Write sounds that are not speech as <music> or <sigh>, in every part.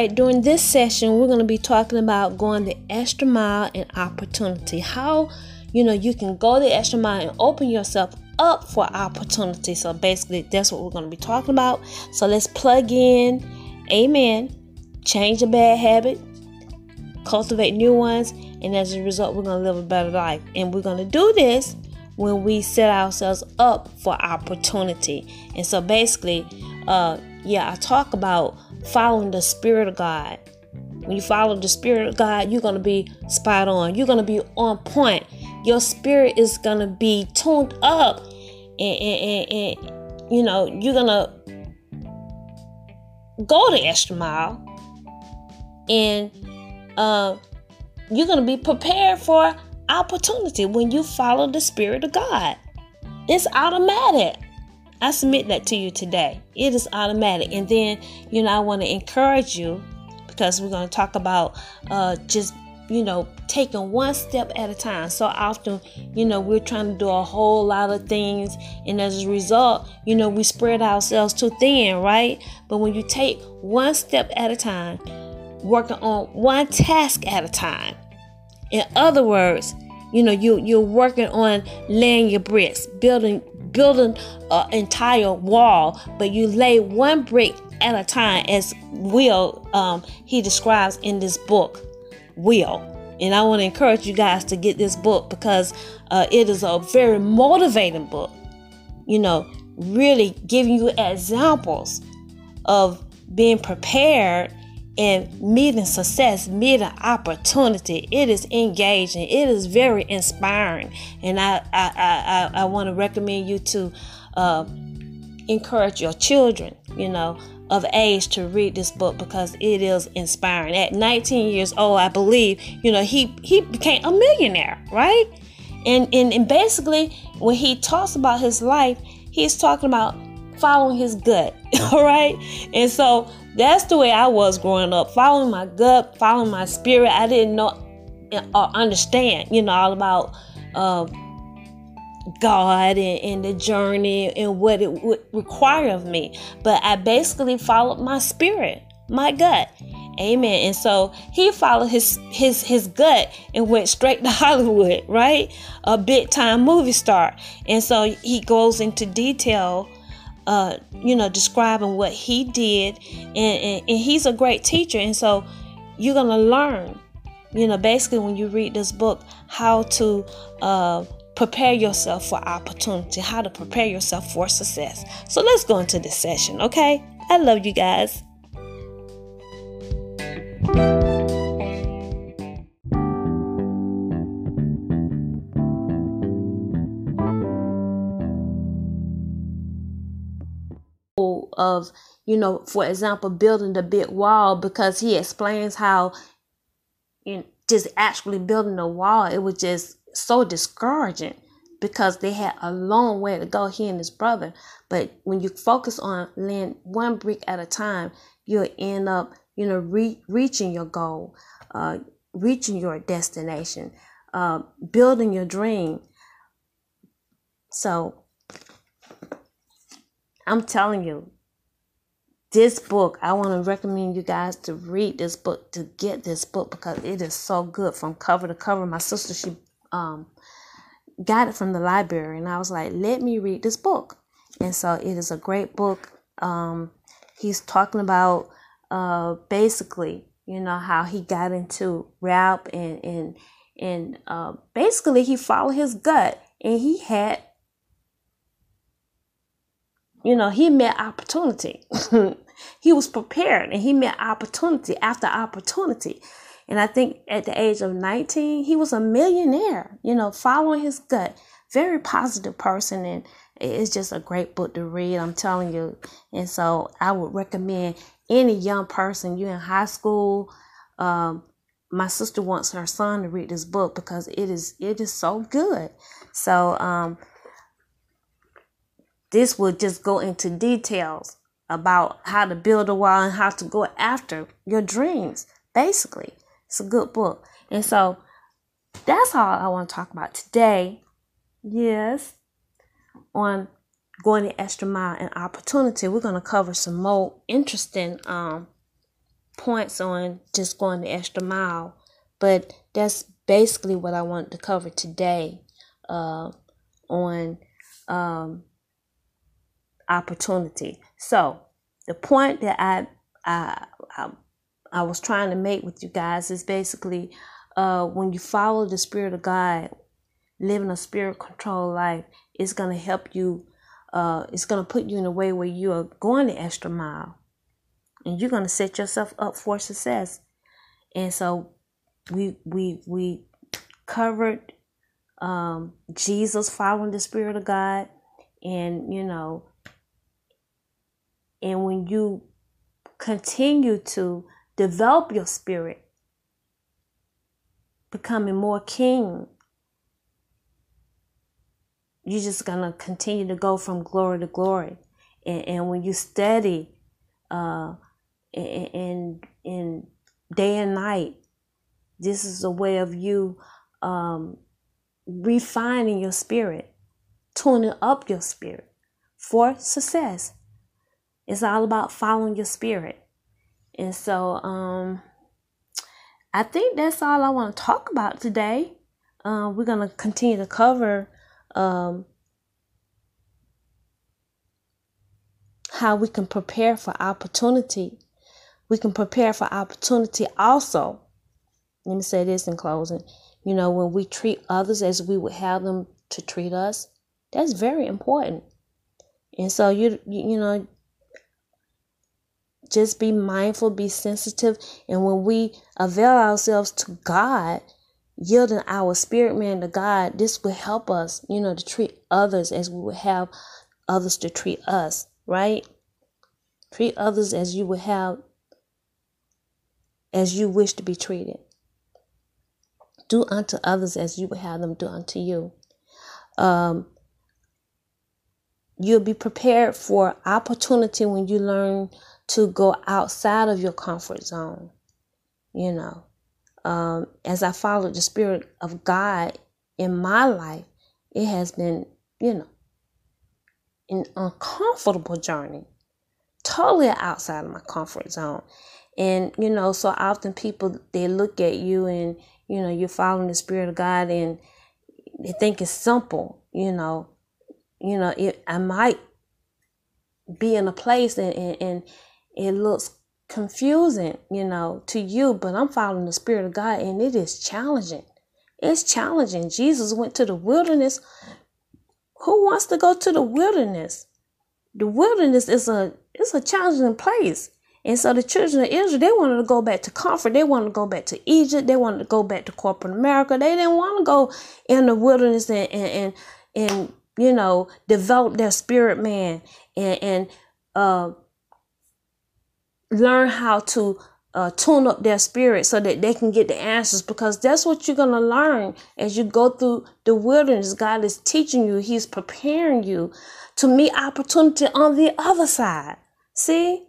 Right, during this session, we're going to be talking about going the extra mile and opportunity. How, you know, you can go the extra mile and open yourself up for opportunity. So basically, that's what we're going to be talking about. So let's plug in. Amen. Change a bad habit, cultivate new ones, and as a result, we're going to live a better life. And we're going to do this when we set ourselves up for opportunity. And so basically, uh, yeah, I talk about following the Spirit of God. When you follow the Spirit of God, you're going to be spot on. You're going to be on point. Your spirit is going to be tuned up. And, and, and, and you know, you're going to go the extra mile. And uh, you're going to be prepared for opportunity when you follow the Spirit of God. It's automatic. I submit that to you today. It is automatic. And then, you know, I want to encourage you because we're going to talk about uh, just, you know, taking one step at a time. So often, you know, we're trying to do a whole lot of things. And as a result, you know, we spread ourselves too thin, right? But when you take one step at a time, working on one task at a time, in other words, you know, you you're working on laying your bricks, building building an entire wall, but you lay one brick at a time, as Will um, he describes in this book, Will. And I want to encourage you guys to get this book because uh, it is a very motivating book. You know, really giving you examples of being prepared and meeting success, meeting opportunity. It is engaging. It is very inspiring, and I I I, I want to recommend you to uh, encourage your children. You know. Of age to read this book because it is inspiring. At 19 years old, I believe, you know, he he became a millionaire, right? And and, and basically, when he talks about his life, he's talking about following his gut, <laughs> all right? And so that's the way I was growing up, following my gut, following my spirit. I didn't know or understand, you know, all about uh, God and, and, the journey and what it would require of me. But I basically followed my spirit, my gut. Amen. And so he followed his his his gut and went straight <laughs> to Hollywood, right? A big time movie star. And so he goes into detail uh, you know, describing what he did, and, and, and he's a great teacher, and so you're gonna learn, you know, basically when you read this book, how to uh, prepare yourself for opportunity, how to prepare yourself for success. So let's go into this session, okay? I love you guys. Of, you know, for example, building the big wall because he explains how you know, just actually building a wall, it was just so discouraging because they had a long way to go, he and his brother. But when you focus on laying one brick at a time, you'll end up, you know, re- reaching your goal, uh, reaching your destination, uh, building your dream. So I'm telling you, this book, I want to recommend you guys to read this book, to get this book because it is so good from cover to cover. My sister, she um got it from the library and I was like, let me read this book. And so it is a great book. Um he's talking about uh basically, you know, how he got into rap and and and uh basically he followed his gut and he had you know, he met opportunity. <laughs> he was prepared and he met opportunity after opportunity. And I think at the age of 19, he was a millionaire, you know, following his gut. Very positive person. And it's just a great book to read, I'm telling you. And so I would recommend any young person, you in high school, um, my sister wants her son to read this book because it is it is so good. So um, this will just go into details about how to build a wall and how to go after your dreams. Basically, it's a good book. And so that's all I want to talk about today. Yes, on going the extra mile and opportunity, we're going to cover some more interesting um, points on just going the extra mile, but that's basically what I wanted to cover today uh, on um, opportunity. So the point that I, I I I was trying to make with you guys is basically uh, when you follow the spirit of God, living a spirit controlled life, it's gonna help you. Uh, it's gonna put you in a way where you are going the extra mile, and you're gonna set yourself up for success. And so, we we we covered um, Jesus following the spirit of God, and you know, and when you continue to develop your spirit, becoming more king, you're just gonna continue to go from glory to glory. And, and when you study uh in in day and night, this is a way of you um refining your spirit, tuning up your spirit for success. It's all about following your spirit. And so um I think that's all I want to talk about today. Uh, we're going to continue to cover um, how we can prepare for opportunity. We can prepare for opportunity also. Let me say this in closing. You know, when we treat others as we would have them to treat us, that's very important. And so you you, you know, just be mindful, be sensitive. And when we avail ourselves to God, yielding our spirit man to God, this will help us, you know, to treat others as we would have others to treat us, right? Treat others as you would have, as you wish to be treated. Do unto others as you would have them do unto you. Um, you'll be prepared for opportunity when you learn to go outside of your comfort zone. You know, um, as I followed the Spirit of God in my life, it has been, you know, an uncomfortable journey, totally outside of my comfort zone. And, you know, so often people, they look at you and, you know, you're following the Spirit of God and they think it's simple, you know, you know, it, I might be in a place and, and, and it looks confusing, you know, to you, but I'm following the Spirit of God and it is challenging. It's challenging. Jesus went to the wilderness. Who wants to go to the wilderness? The wilderness is a it's a challenging place. And so the children of Israel, they wanted to go back to comfort. They wanted to go back to Egypt. They wanted to go back to corporate America. They didn't want to go in the wilderness and and and, and you know develop their spirit man and and uh learn how to uh, tune up their spirit so that they can get the answers because that's what you're going to learn as you go through the wilderness. God is teaching you, He's preparing you to meet opportunity on the other side. See,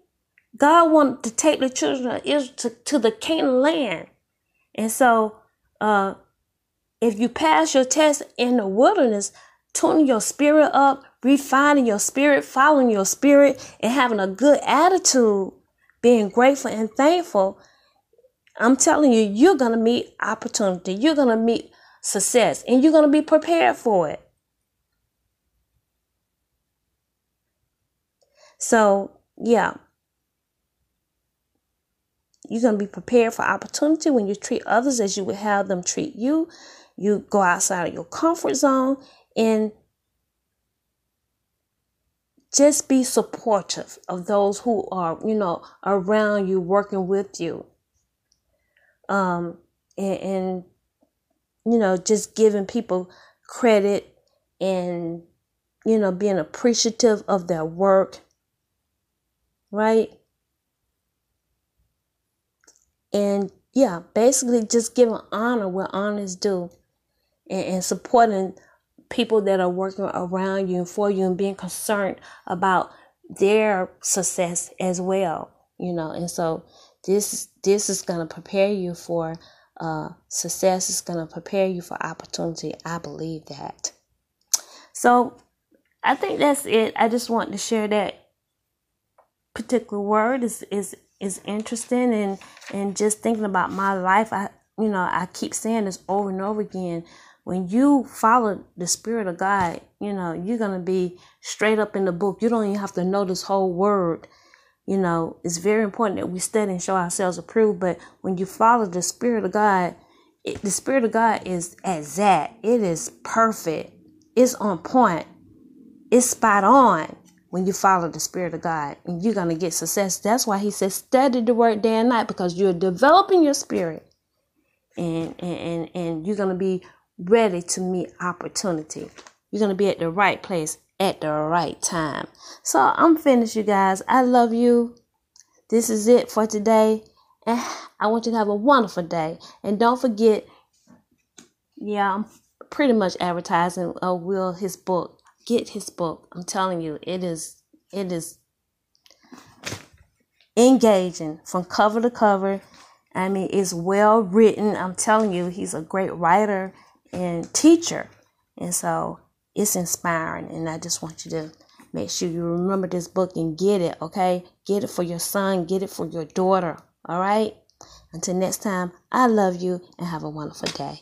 God wanted to take the children of Israel to, to the Canaan land. And so, uh, if you pass your test in the wilderness, tuning your spirit up, refining your spirit, following your spirit, and having a good attitude being grateful and thankful, I'm telling you, you're going to meet opportunity. You're going to meet success and you're going to be prepared for it. So, yeah. You're going to be prepared for opportunity when you treat others as you would have them treat you. You go outside of your comfort zone and just be supportive of those who are, you know, around you, working with you. Um, and, and you know, just giving people credit and, you know, being appreciative of their work, right? And yeah, basically just giving honor where honor is due and, and supporting people that are working around you and for you and being concerned about their success as well you know? And so this this is going to prepare you for uh, success. Is going to prepare you for opportunity. I believe that. So i think that's it. I just want to share that particular word is is is interesting and and just thinking about my life, I you know I keep saying this over and over again. When you follow the spirit of God, you know you're gonna be straight up in the book. You don't even have to know this whole word. You know it's very important that we study and show ourselves approved. But when you follow the spirit of God, it, the spirit of God is exact. It is perfect. It's on point. It's spot on when you follow the Spirit of God and you're going to get success. That's why he says study the word day and night because you're developing your spirit and, and, and, and you're going to be ready to meet opportunity. You're going to be at the right place at the right time. So I'm finished, you guys. I love you. This is it for today. And I want you to have a wonderful day. And don't forget, yeah, I'm pretty much advertising uh, Will his book get his book. I'm telling you, it is it is engaging from cover to cover. I mean, it's well written. I'm telling you, he's a great writer and teacher. And so it's inspiring. And I just want you to make sure you remember this book and get it, okay? Get it for your son, get it for your daughter, all right? Until next time, I love you and have a wonderful day.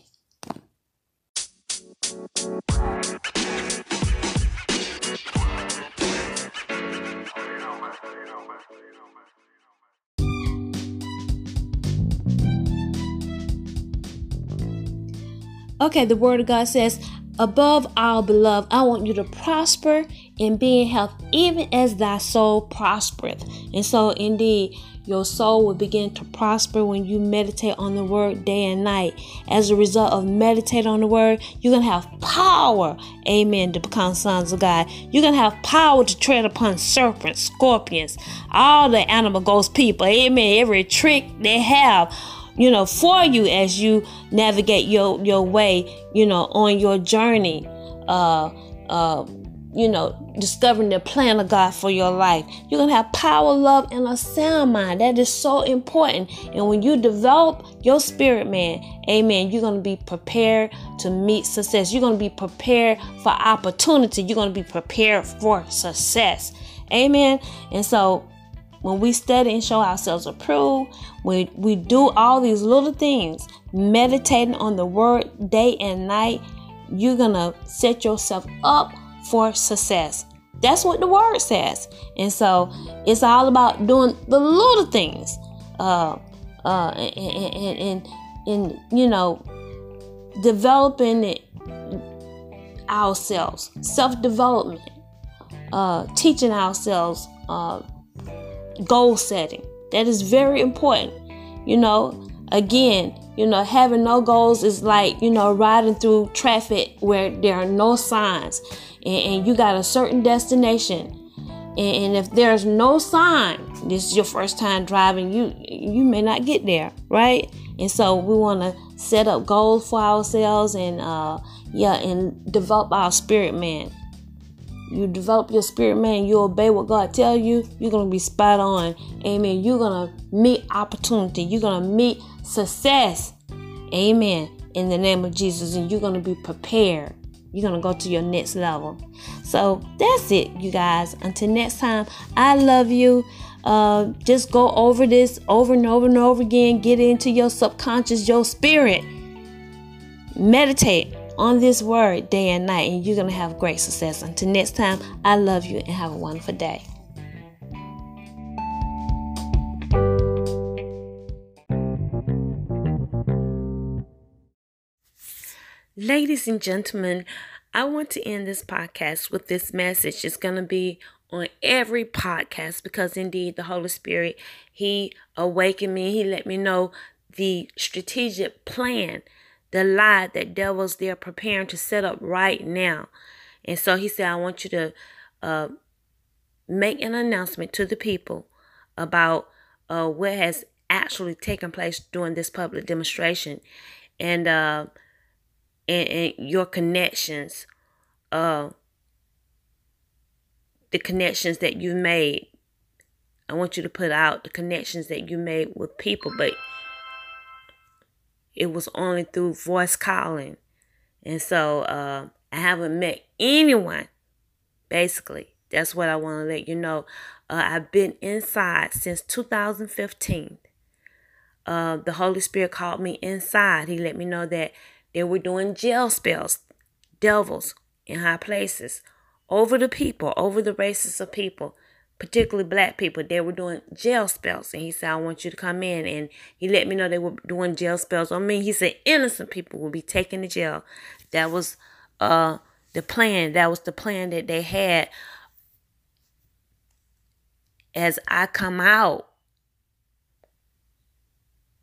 Okay, the word of God says, above all beloved, I want you to prosper and be in health, even as thy soul prospereth. And so, indeed, your soul will begin to prosper when you meditate on the word day and night. As a result of meditating on the word, you're going to have power, amen, to become sons of God. You're going to have power to tread upon serpents, scorpions, all the animal ghost people, amen. Every trick they have you know, for you as you navigate your your way, you know, on your journey. Uh, uh, you know, discovering the plan of God for your life. You're gonna have power, love, and a sound mind. That is so important. And when you develop your spirit, man, amen, you're gonna be prepared to meet success. You're gonna be prepared for opportunity. You're gonna be prepared for success. Amen. And so when we study and show ourselves approved, when we do all these little things, meditating on the word day and night, you're gonna set yourself up for success. That's what the word says. And so it's all about doing the little things. Uh, uh, and, and, and, and you know, developing it ourselves, self development, uh, teaching ourselves uh, goal setting. That is very important. You know, again, you know, having no goals is like, you know, riding through traffic where there are no signs and, and you got a certain destination. And, and if there's no sign, this is your first time driving, you you may not get there, right? And so we want to set up goals for ourselves and uh yeah, and develop our spirit man you develop your spirit man you obey what god tell you you're gonna be spot on. Amen. You're gonna meet opportunity. You're gonna meet success. Amen. In the name of jesus and you're gonna be prepared. You're gonna go to your next level. So that's it you guys. Until next time i love you. Uh, just go over this over and over and over again. Get into your subconscious your spirit. Meditate on this word day and night, and you're going to have great success. Until next time, I love you and have a wonderful day. Ladies and gentlemen, I want to end this podcast with this message. It's going to be on every podcast because indeed the Holy Spirit, He awakened me. He let me know the strategic plan the lie that devils they're preparing to set up right now. And so he said, I want you to uh, make an announcement to the people about uh, what has actually taken place during this public demonstration and uh, and, and your connections, uh, the connections that you made. I want you to put out the connections that you made with people, but it was only through voice calling. And so uh, I haven't met anyone, basically, That's what I want to let you know. Uh, I've been inside since 2015. Uh, the Holy Spirit called me inside. He let me know that they were doing jail spells, devils in high places, over the people, over the races of people, particularly black people. They were doing jail spells. And he said, I want you to come in. And he let me know they were doing jail spells on me. He said, innocent people will be taken to jail. That was uh, the plan. That was the plan that they had as I come out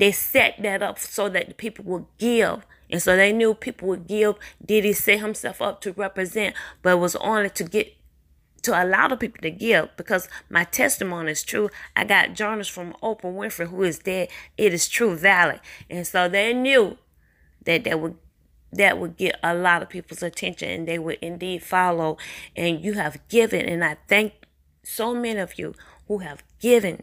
they set that up so that people would give and so they knew people would give. Diddy set himself up to represent, but was only to get to allow the people to give because my testimony is true. I got journals from Oprah Winfrey who is dead. It is true, valid. And so they knew that they would that would get a lot of people's attention and they would indeed follow. And you have given, and I thank so many of you who have given